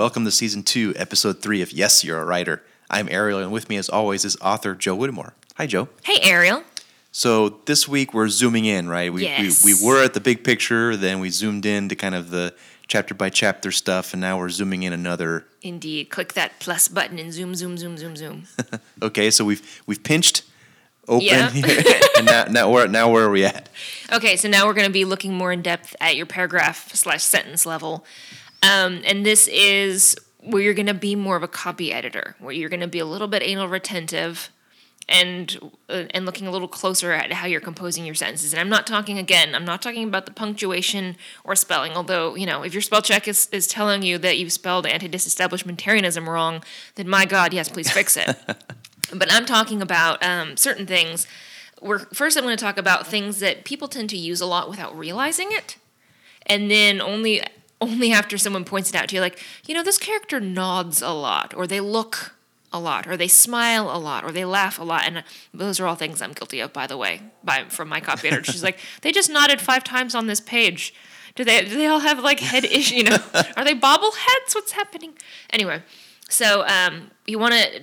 welcome to season two, episode three of Yes, You're a Writer. I'm Ariel, and with me, as always, is author Joe Whittemore. Hi, Joe. Hey, Ariel. So this week we're zooming in, right? We, Yes. we, we were at the big picture, then we zoomed in to kind of the chapter by chapter stuff, and now we're zooming in another. Indeed. Click that plus button and zoom, zoom, zoom, zoom, zoom. Okay, so we've we've pinched open Yeah. here, and now now where now where are we at? Okay, so now we're going to be looking more in depth at your paragraph slash sentence level. Um, and this is where you're going to be more of a copy editor, where you're going to be a little bit anal retentive and uh, and looking a little closer at how you're composing your sentences. And I'm not talking again, I'm not talking about the punctuation or spelling, although, you know, if your spell check is, is telling you that you've spelled anti-disestablishmentarianism wrong, then my God, yes, please fix it. but I'm talking about um, certain things. We're, first, I'm going to talk about things that people tend to use a lot without realizing it, and then only only after someone points it out to you, like you know, this character nods a lot, or they look a lot, or they smile a lot, or they laugh a lot, and those are all things I'm guilty of, by the way, by from my copy editor. She's like, they just nodded five times on this page. Do they? Do they all have like head issue? You know, are they bobbleheads? What's happening? Anyway, so um, you want to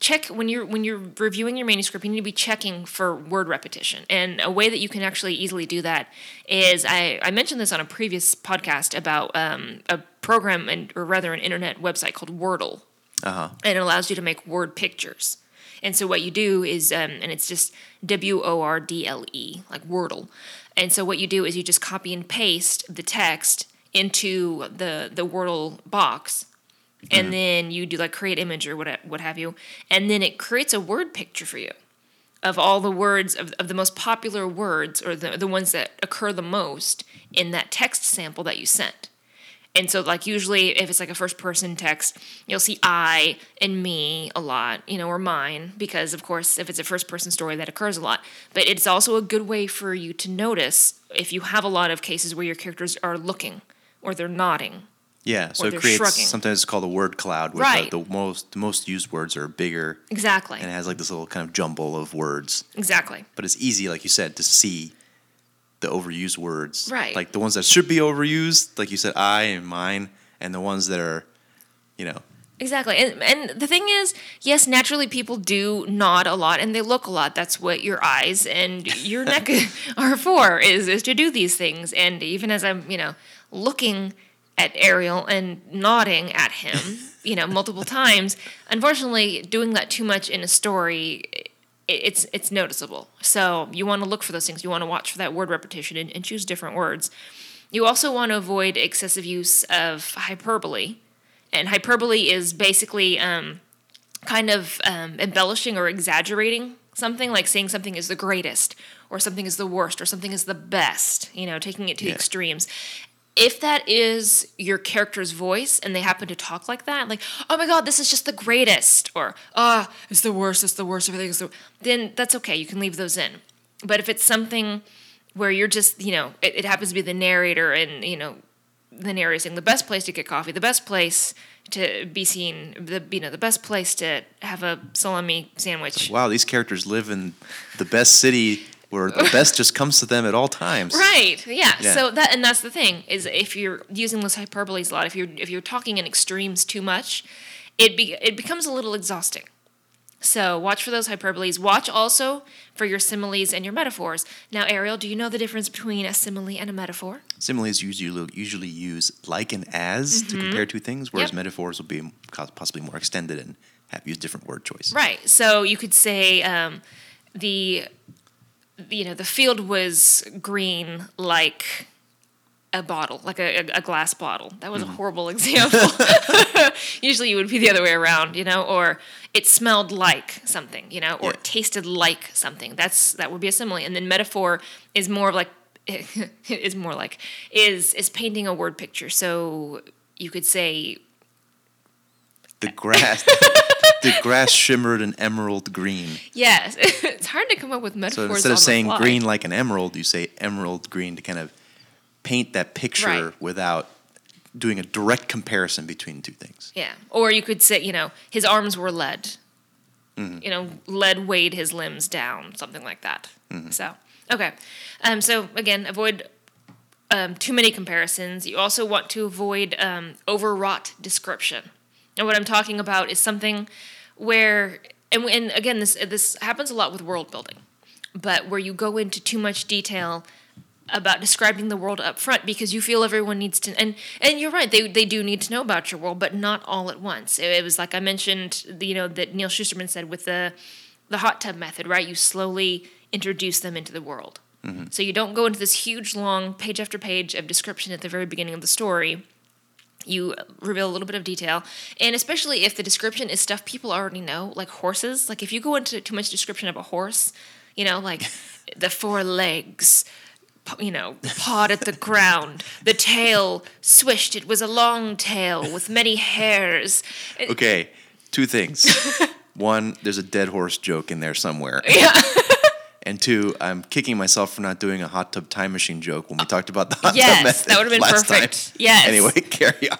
check when you're when you're reviewing your manuscript you need to be checking for word repetition and a way that you can actually easily do that is i, I mentioned this on a previous podcast about um, a program and or rather an internet website called wordle Uh huh. and it allows you to make word pictures. And so what you do is, um, and it's just W O R D L E, like Wordle. And so what you do is you just copy and paste the text into the the Wordle box, and mm-hmm. then you do like create image or what what have you, and then it creates a word picture for you of all the words of, of the most popular words or the, the ones that occur the most in that text sample that you sent. And so, like, usually if it's like a first person text, you'll see I and me a lot, you know, or mine, because of course, if it's a first person story, that occurs a lot. But it's also a good way for you to notice if you have a lot of cases where your characters are looking or they're nodding. Yeah, so it creates shrugging. sometimes it's called a word cloud, where Right. the, the most the most used words are bigger, Exactly. and it has like this little kind of jumble of words. Exactly. But it's easy, like you said, to see the overused words. Right. Like the ones that should be overused, like you said, I and mine, and the ones that are, you know, Exactly. And, and the thing is, yes, naturally people do nod a lot and they look a lot. That's what your eyes and your neck are for, is, is to do these things. And even as I'm, you know, looking at Ariel and nodding at him, you know, multiple times, unfortunately, doing that too much in a story, it's it's noticeable. So you want to look for those things. You want to watch for that word repetition and, and choose different words. You also want to avoid excessive use of hyperbole. And hyperbole is basically um, kind of um, embellishing or exaggerating something, like saying something is the greatest, or something is the worst, or something is the best, you know, taking it to Yeah. extremes. If that is your character's voice and they happen to talk like that, like, oh my God, this is just the greatest, or, ah, it's the worst, it's the worst, everything is the then that's okay. You can leave those in. But if it's something where you're just, you know, it, it happens to be the narrator and, you know, the narrator saying the best place to get coffee, the best place to be seen, the you know the best place to have a salami sandwich. wow, these characters live in the best city where the best just comes to them at all times. Right. Yeah. Yeah. So that and that's the thing is if you're using those hyperboles a lot, if you're if you're talking in extremes too much, it be it becomes a little exhausting. So watch for those hyperboles. Watch also for your similes and your metaphors. Now, Ariel, do you know the difference between a simile and a metaphor? Similes usually usually use like and as to compare two things, whereas Mm-hmm. Yep. metaphors will be possibly more extended and have use different word choice. Right. So you could say um, the you know the field was green like a bottle, like a, a, glass bottle. That was a mm-hmm. horrible example. Usually you would be the other way around, you know, or it smelled like something, you know, or Yeah. it tasted like something. That's that would be a simile. And then metaphor is more of like is more like is is painting a word picture. So you could say The grass, the grass shimmered an emerald green. yes. it's hard to come up with metaphors. So instead of saying fly. green like an emerald, you say emerald green to kind of paint that picture Right. without doing a direct comparison between two things. Yeah. Or you could say, you know, his arms were lead. Mm-hmm. You know, lead weighed his limbs down, something like that. Mm-hmm. So, okay. Um, so, again, avoid um, too many comparisons. You also want to avoid um, overwrought description. And what I'm talking about is something where, and, and again, this this happens a lot with world building, but where you go into too much detail about describing the world up front because you feel everyone needs to and and you're right they they do need to know about your world but not all at once. It, it was like i mentioned the, you know that Neal Shusterman said with the the hot tub method right? You slowly introduce them into the world. Mm-hmm. so you don't go into this huge long page after page of description at the very beginning of the story you reveal a little bit of detail and especially if the description is stuff people already know like horses like if you go into too much description of a horse you know like the four legs you know, pawed at the ground. The tail swished. It was a long tail with many hairs. Okay, two things. One, there's a dead horse joke in there somewhere. Yeah. And two, I'm kicking myself for not doing a hot tub time machine joke when we talked about the hot yes, tub method. that would have been perfect. Time. Yes. Anyway, carry on.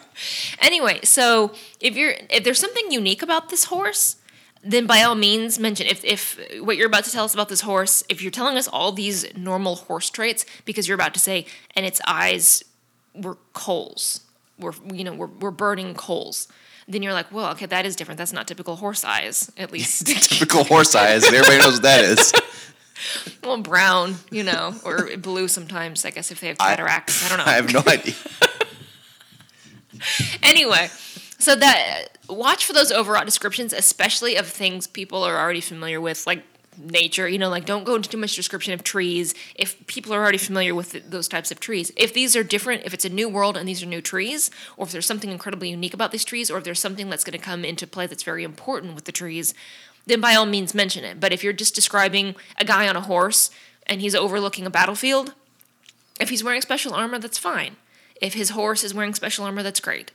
Anyway, so if you're if there's something unique about this horse, then by all means mention if, if what you're about to tell us about this horse if you're telling us all these normal horse traits because you're about to say and its eyes were coals were you know we're, we're burning coals then you're like well okay that is different that's not typical horse eyes at least typical horse eyes everybody knows what that is well brown you know or blue sometimes i guess if they have cataracts i, I don't know i have no idea anyway so that watch for those overall descriptions, especially of things people are already familiar with, like nature. You know, like don't go into too much description of trees if people are already familiar with those types of trees. If these are different, if it's a new world and these are new trees, or if there's something incredibly unique about these trees, or if there's something that's going to come into play that's very important with the trees, then by all means mention it. But if you're just describing a guy on a horse and he's overlooking a battlefield, if he's wearing special armor, that's fine. If his horse is wearing special armor, that's great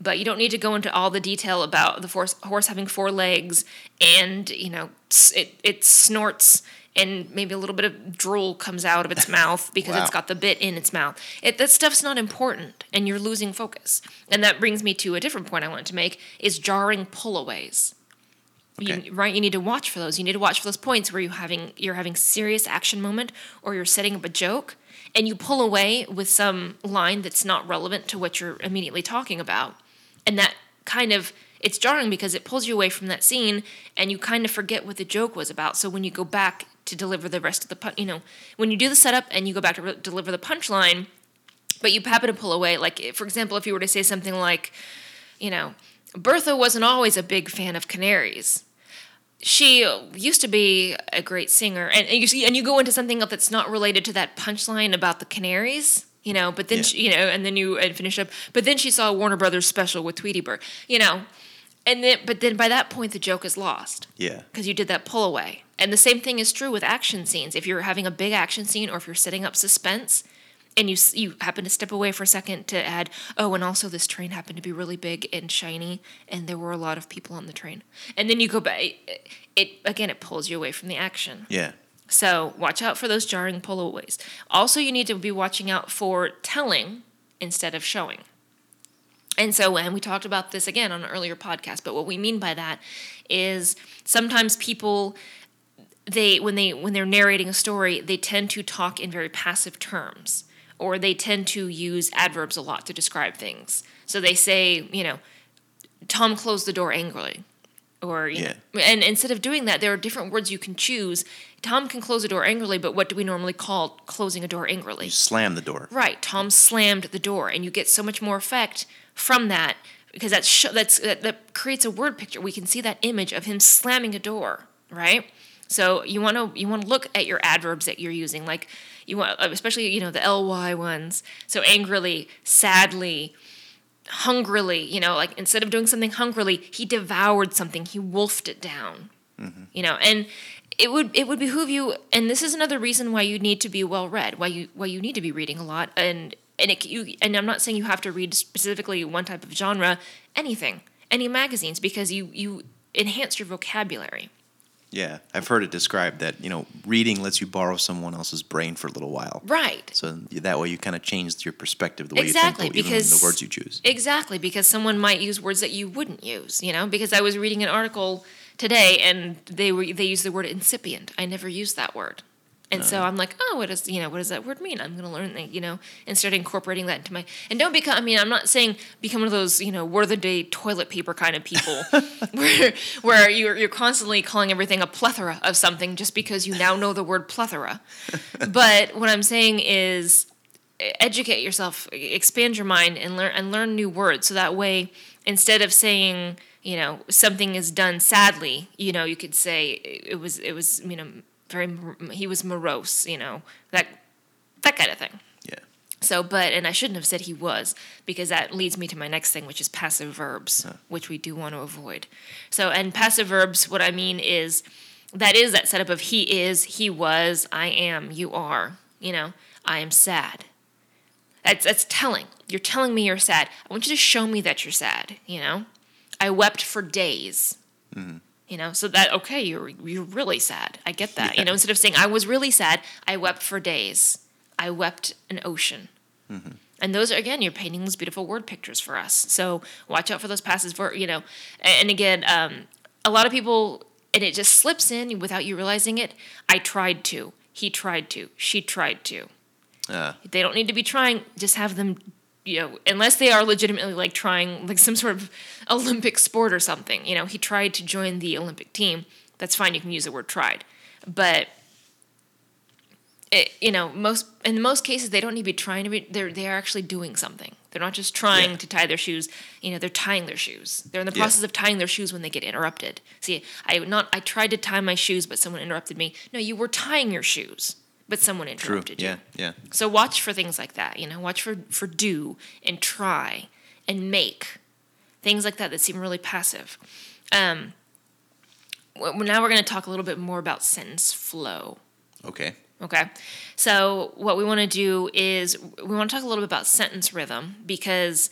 but you don't need to go into all the detail about the horse, horse having four legs and you know it it snorts and maybe a little bit of drool comes out of its mouth because wow. it's got the bit in its mouth. It, that stuff's not important, and you're losing focus. And that brings me to a different point I wanted to make: is jarring pullaways. Okay. You, right, you need to watch for those. You need to watch for those points where you having you're having serious action moment, or you're setting up a joke, and you pull away with some line that's not relevant to what you're immediately talking about and that kind of it's jarring because it pulls you away from that scene and you kind of forget what the joke was about so when you go back to deliver the rest of the pun- you know when you do the setup and you go back to re- deliver the punchline but you happen to pull away like for example if you were to say something like you know bertha wasn't always a big fan of canaries she used to be a great singer. And, and you and you go into something else that's not related to that punchline about the canaries you know but then yeah. she, you know and then you and finish up. But then she saw a warner brothers special with tweety bird you know. And then but then by that point the joke is lost. Yeah. Because you did that pull away. And the same thing is true with action scenes. If you're having a big action scene or if you're setting up suspense and you you happen to step away for a second to add oh and also this train happened to be really big and shiny and there were a lot of people on the train and then you go back it, it again it pulls you away from the action yeah so watch out for those jarring pullaways. Also, you need to be watching out for telling instead of showing. And so, and we talked about this again on an earlier podcast, but what we mean by that is sometimes people they when they when they're narrating a story, they tend to talk in very passive terms or they tend to use adverbs a lot to describe things. So they say, you know, Tom closed the door angrily or you yeah. know, and instead of doing that there are different words you can choose. Tom can close a door angrily but what do we normally call closing a door angrily? You slam the door. Right. Tom slammed the door and you get so much more effect from that because that's sh- that's that, that creates a word picture. We can see that image of him slamming a door right so you want to you want to look at your adverbs that you're using like you want especially you know the ly ones so angrily sadly hungrily, you know, like instead of doing something hungrily, he devoured something, he wolfed it down. Mm-hmm. You know, and it would it would behoove you and this is another reason why you need to be well read, why you why you need to be reading a lot and and it you and I'm not saying you have to read specifically one type of genre, anything, any magazines because you you enhance your vocabulary. Yeah, I've heard it described that you know reading lets you borrow someone else's brain for a little while. Right. So that way you kind of change your perspective, the way exactly, you think, because, even the words you choose. Exactly, because someone might use words that you wouldn't use. You know, because I was reading an article today and they were they used the word incipient. I never used that word. And so I'm like, oh, what does you know what does that word mean? I'm gonna learn that, you know, and start incorporating that into my and don't become. I mean, I'm not saying become one of those you know word of the day toilet paper kind of people, where where you're you're constantly calling everything a plethora of something just because you now know the word plethora. but what I'm saying is educate yourself, expand your mind, and learn and learn new words. So that way, instead of saying you know something is done sadly, you know you could say it was it was you know very he was morose, you know that that kind of thing. Yeah. So, but and I shouldn't have said he was because that leads me to my next thing, which is passive verbs, which we do want to avoid. So, and passive verbs, what I mean is that is that setup of he is, he was, I am, you are. You know, I am sad. That's that's telling. You're telling me you're sad. I want you to show me that you're sad. You know, I wept for days. Mm-hmm. You know, so that okay, you're you're really sad. I get that. You know, instead of saying I was really sad, I wept for days. I wept an ocean. And those are again, you're painting those beautiful word pictures for us. So watch out for those passes for you know. And again, um, a lot of people, and it just slips in without you realizing it. I tried to. He tried to. She tried to. Uh, They don't need to be trying. Just have them, you know, unless they are legitimately like trying like some sort of Olympic sport or something. You know, he tried to join the Olympic team. That's fine. You can use the word tried, but it, you know, most in most cases they don't need to be trying to be. They're they are actually doing something. They're not just trying Yeah. to tie their shoes. You know, they're tying their shoes. They're in the Yeah. process of tying their shoes when they get interrupted. See, I not I tried to tie my shoes, but someone interrupted me. No, you were tying your shoes, but someone true. interrupted you. Yeah. Yeah. So watch for things like that, you know, watch for for do and try and make things like that that seem really passive. Um, well, now we're going to talk a little bit more about sentence flow. Okay. Okay. So, what we want to do is we want to talk a little bit about sentence rhythm because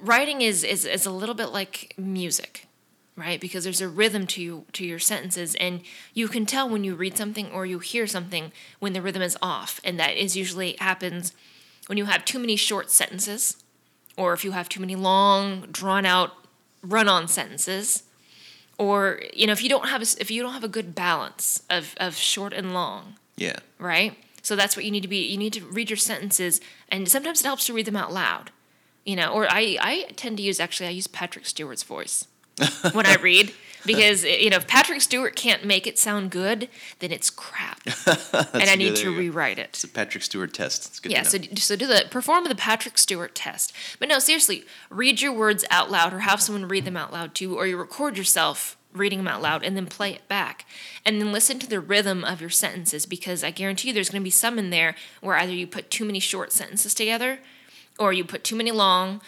writing is, is, is a little bit like music, right? Because there's a rhythm to you, to your sentences, and you can tell when you read something or you hear something when the rhythm is off. And that is usually happens when you have too many short sentences or if you have too many long, drawn out, run on sentences or you know if you don't have a, if you don't have a good balance of, of short and long Yeah. right so that's what you need to be you need to read your sentences and sometimes it helps to read them out loud you know or i i tend to use actually i use patrick stewart's voice when i read because you know if patrick stewart can't make it sound good then it's crap and i need to rewrite it It's a Patrick Stewart test. It's good yeah, so so do the perform the Patrick Stewart test. But no, seriously, read your words out loud or have someone read them out loud to you, or you record yourself reading them out loud and then play it back. And then listen to the rhythm of your sentences because I guarantee you there's going to be some in there where either you put too many short sentences together or you put too many long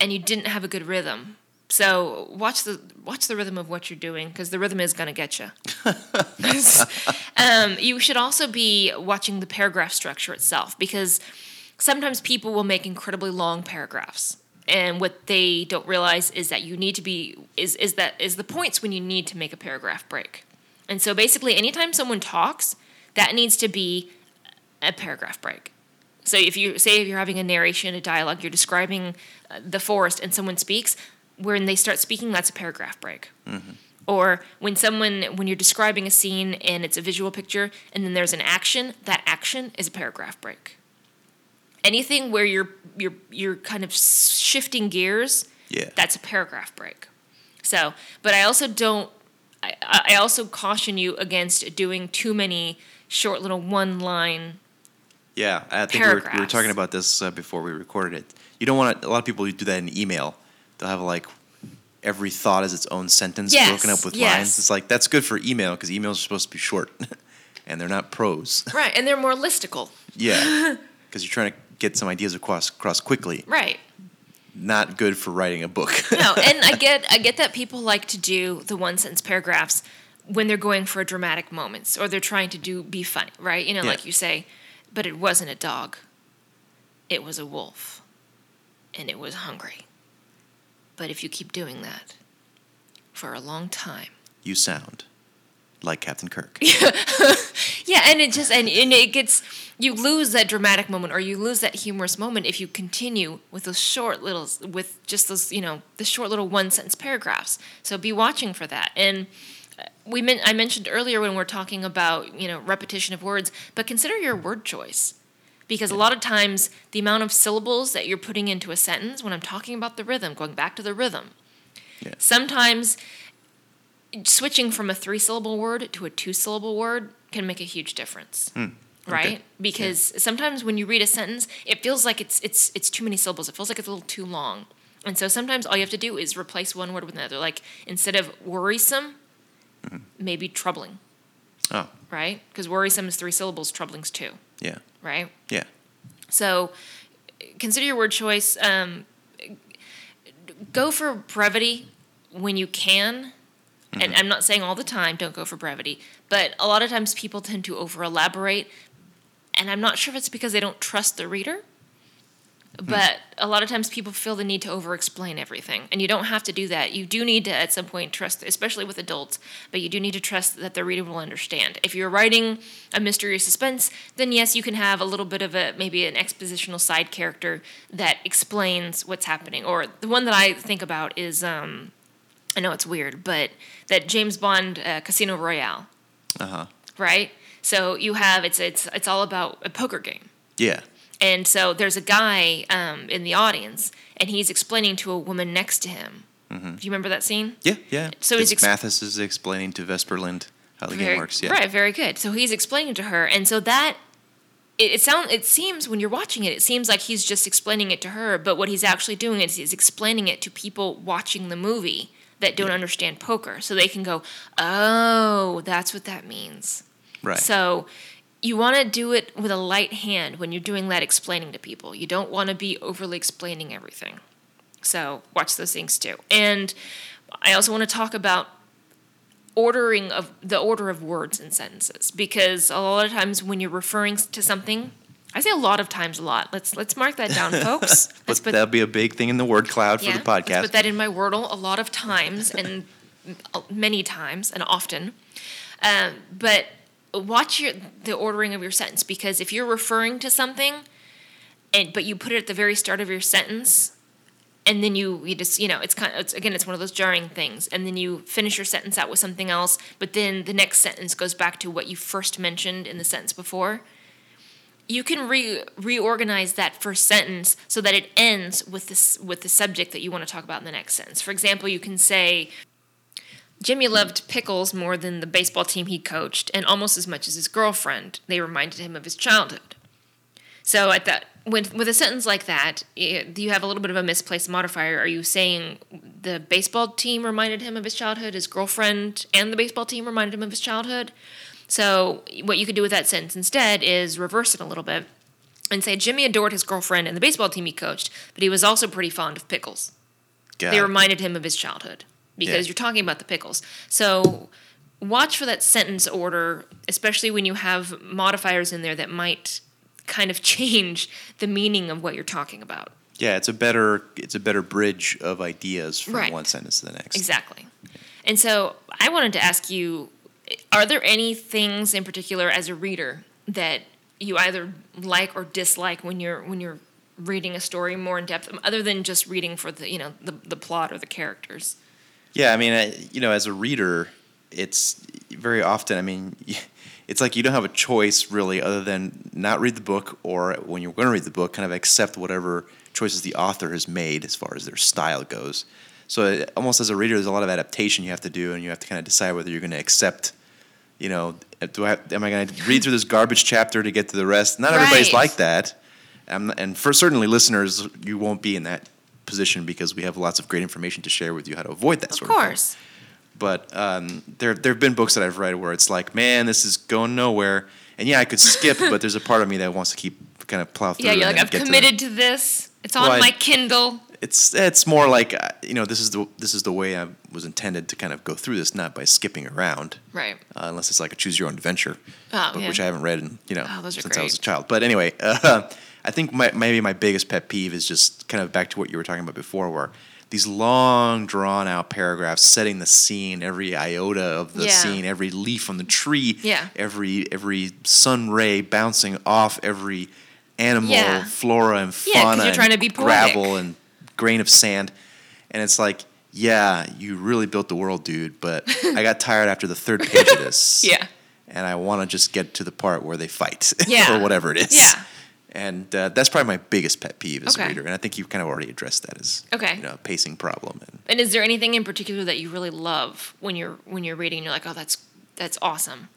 and you didn't have a good rhythm. So watch the watch the rhythm of what you're doing because the rhythm is gonna get you. um, you should also be watching the paragraph structure itself because sometimes people will make incredibly long paragraphs, and what they don't realize is that you need to be is is that is the points when you need to make a paragraph break. And so basically, anytime someone talks, that needs to be a paragraph break. So if you say if you're having a narration, a dialogue, you're describing uh, the forest, and someone speaks, when they start speaking, that's a paragraph break. Or when someone when you're describing a scene and it's a visual picture, and then there's an action, that action is a paragraph break. Anything where you're you're you're kind of shifting gears, Yeah. that's a paragraph break. So, but I also don't. I, I also caution you against doing too many short little one line Yeah, I think we were, we were talking about this uh, before we recorded it. You don't want to, a lot of people do that in email. They'll have like every thought as its own sentence Yes, broken up with yes. lines. It's like, that's good for email because emails are supposed to be short and they're not prose. Right, and they're more listicle. yeah, because you're trying to get some ideas across, across quickly. Right. Not good for writing a book. No, and I get I get that people like to do the one sentence paragraphs when they're going for dramatic moments or they're trying to do be funny, right? You know, Yeah. like you say, but it wasn't a dog. It was a wolf. And it was hungry. But if you keep doing that for a long time, you sound like Captain Kirk. Yeah, and it just and, and it gets you lose that dramatic moment or you lose that humorous moment if you continue with those short little with just those you know the short little one sentence paragraphs. So be watching for that. And uh, we men- I mentioned earlier when we're talking about you know repetition of words, but consider your word choice. Because a lot of times, the amount of syllables that you're putting into a sentence, when I'm talking about the rhythm, going back to the rhythm, Yeah. sometimes switching from a three syllable word to a two syllable word can make a huge difference. Hmm. Right? Because sometimes when you read a sentence, it feels like it's it's it's too many syllables. It feels like it's a little too long. And so sometimes all you have to do is replace one word with another. Like instead of worrisome, mm-hmm. maybe troubling, Oh, right? Because worrisome is three syllables, troubling's two, yeah, right? yeah, So consider your word choice. Um, go for brevity when you can. And I'm not saying all the time, don't go for brevity. But a lot of times people tend to over elaborate. And I'm not sure if it's because they don't trust the reader. But a lot of times people feel the need to over explain everything. And you don't have to do that. You do need to, at some point, trust, especially with adults, but you do need to trust that the reader will understand. If you're writing a mystery or suspense, then yes, you can have a little bit of a maybe an expositional side character that explains what's happening. Or the one that I think about is, um, I know it's weird, but that James Bond uh, Casino Royale, uh huh, right? So you have it's it's it's all about a poker game. yeah, And so there's a guy um, in the audience, and he's explaining to a woman next to him. Do you remember that scene? yeah, yeah. So he's It's ex- Mathis is explaining to Vesper Lynd how the game works. Yeah, Right, very good. So he's explaining to her, and so that it, it sound it seems when you're watching it, it seems like he's just explaining it to her, but what he's actually doing is he's explaining it to people watching the movie that don't understand poker, so they can go, "Oh, that's what that means." right. So you want to do it with a light hand when you're doing that explaining to people. You don't want to be overly explaining everything. So watch those things too. And I also want to talk about ordering of the order of words in sentences because a lot of times when you're referring to something, I say a lot of times a lot. Let's let's mark that down, folks. But that'll be a big thing in the word cloud for yeah, the podcast. Put that in my Wordle a lot of times and many times and often. Um, but watch your the ordering of your sentence because if you're referring to something, and but you put it at the very start of your sentence, and then you you just you know it's kind of it's, again it's one of those jarring things, and then you finish your sentence out with something else, but then the next sentence goes back to what you first mentioned in the sentence before you can re- reorganize that first sentence so that it ends with this with the subject that you want to talk about in the next sentence. For example, you can say Jimmy loved pickles more than the baseball team he coached and almost as much as his girlfriend. They reminded him of his childhood. So at that when with a sentence like that, it, you have a little bit of a misplaced modifier. Are you saying the baseball team reminded him of his childhood, his girlfriend and the baseball team reminded him of his childhood? So what you could do with that sentence instead is reverse it a little bit and say Jimmy adored his girlfriend and the baseball team he coached, but he was also pretty fond of pickles. Got They it. reminded him of his childhood because Yeah. you're talking about the pickles. So watch for that sentence order, especially when you have modifiers in there that might kind of change the meaning of what you're talking about. yeah, it's a better it's a better bridge of ideas from Right. one sentence to the next. Exactly. And so I wanted to ask you are there any things in particular as a reader that you either like or dislike when you're when you're reading a story more in depth other than just reading for the you know the, the plot or the characters Yeah, I mean, I, you know, as a reader, it's very often. I mean, it's like you don't have a choice really, other than not read the book, or when you're going to read the book, kind of accept whatever choices the author has made as far as their style goes. So, it, almost as a reader, there's a lot of adaptation you have to do, and you have to kind of decide whether you're going to accept. You know, do I am I going to read through this garbage chapter to get to the rest? Not everybody's like that, and for certainly listeners, you won't be in that position because we have lots of great information to share with you how to avoid that of sort of thing course but um, there there have been books that I've read where it's like, man, this is going nowhere, and yeah, I could skip, but there's a part of me that wants to keep kind of plow through. yeah you're like i've get to committed to, this it's on Well, I- my kindle it's it's more like uh, you know this is the this is the way I was intended to kind of go through this, not by skipping around, right uh, unless it's like a choose your own adventure Oh, book, yeah. which I haven't read in you know Oh, since I was a child. But anyway, uh, I think my, maybe my biggest pet peeve is just kind of back to what you were talking about before, where these long drawn out paragraphs setting the scene, every iota of the Yeah. scene, every leaf on the tree, Yeah. every every sun ray bouncing off every animal, Yeah. flora and Yeah, fauna, you're trying to be poetic. gravel and grain of sand, and it's like yeah, you really built the world, dude, but I got tired after the third page of this. Yeah. And I want to just get to the part where they fight Yeah. or whatever it is. Yeah. And uh, that's probably my biggest pet peeve as Okay. a reader. And I think you've kind of already addressed that as Okay. you know, a pacing problem. And And is there anything in particular that you really love when you're when you're reading? You're like, oh, that's that's awesome.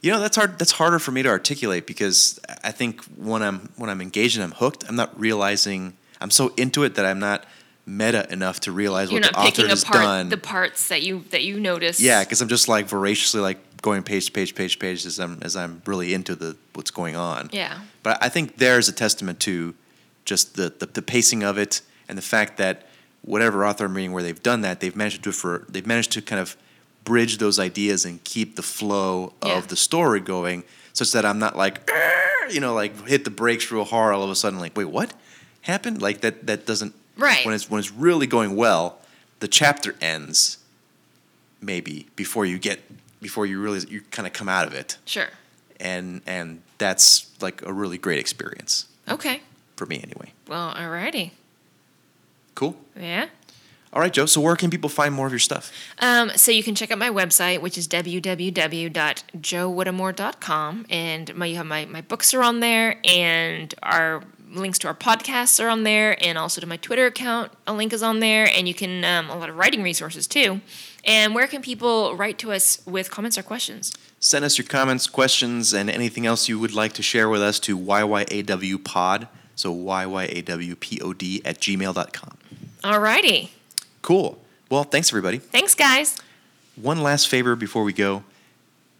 You know, that's hard. That's harder for me to articulate because I think when I'm when I'm engaged and I'm hooked, I'm not realizing I'm so into it that I'm not meta enough to realize You're what not the author picking has apart done. the parts that you that you notice. yeah, because I'm just like voraciously like going page to page, page to page as I'm as I'm really into the what's going on. Yeah. But I think there's a testament to just the, the, the pacing of it and the fact that whatever author I'm reading where they've done that, they've managed to do for they've managed to kind of bridge those ideas and keep the flow Yeah. of the story going such that I'm not like you know, like hit the brakes real hard all of a sudden like, wait, what happened? Like that that doesn't Right. when it's when it's really going well, the chapter ends maybe before you get before you really you kind of come out of it Sure. and and that's like a really great experience Okay. for me anyway. Well, alrighty. Cool. Yeah. All right, Joe. So where can people find more of your stuff? Um, so you can check out my website, which is www.joewhittemore.com, and my you have my, my books are on there, and our links to our podcasts are on there, and also to my Twitter account, a link is on there, and you can um, a lot of writing resources too. And where can people write to us with comments or questions? Send us your comments, questions, and anything else you would like to share with us to yyawpod. So yyawpod at gmail.com. All righty. Cool. Well, thanks everybody. Thanks, guys. One last favor before we go.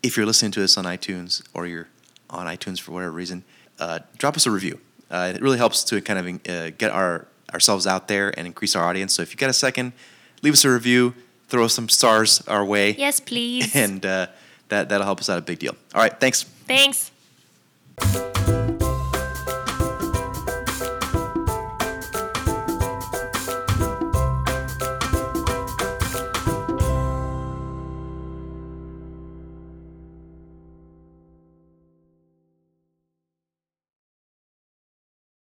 If you're listening to this on iTunes or you're on iTunes for whatever reason, uh, drop us a review. Uh, it really helps to kind of uh, get our ourselves out there and increase our audience. So if you got a second, leave us a review, throw some stars our way, Yes, please. and uh, that that'll help us out a big deal. All right, thanks. Thanks.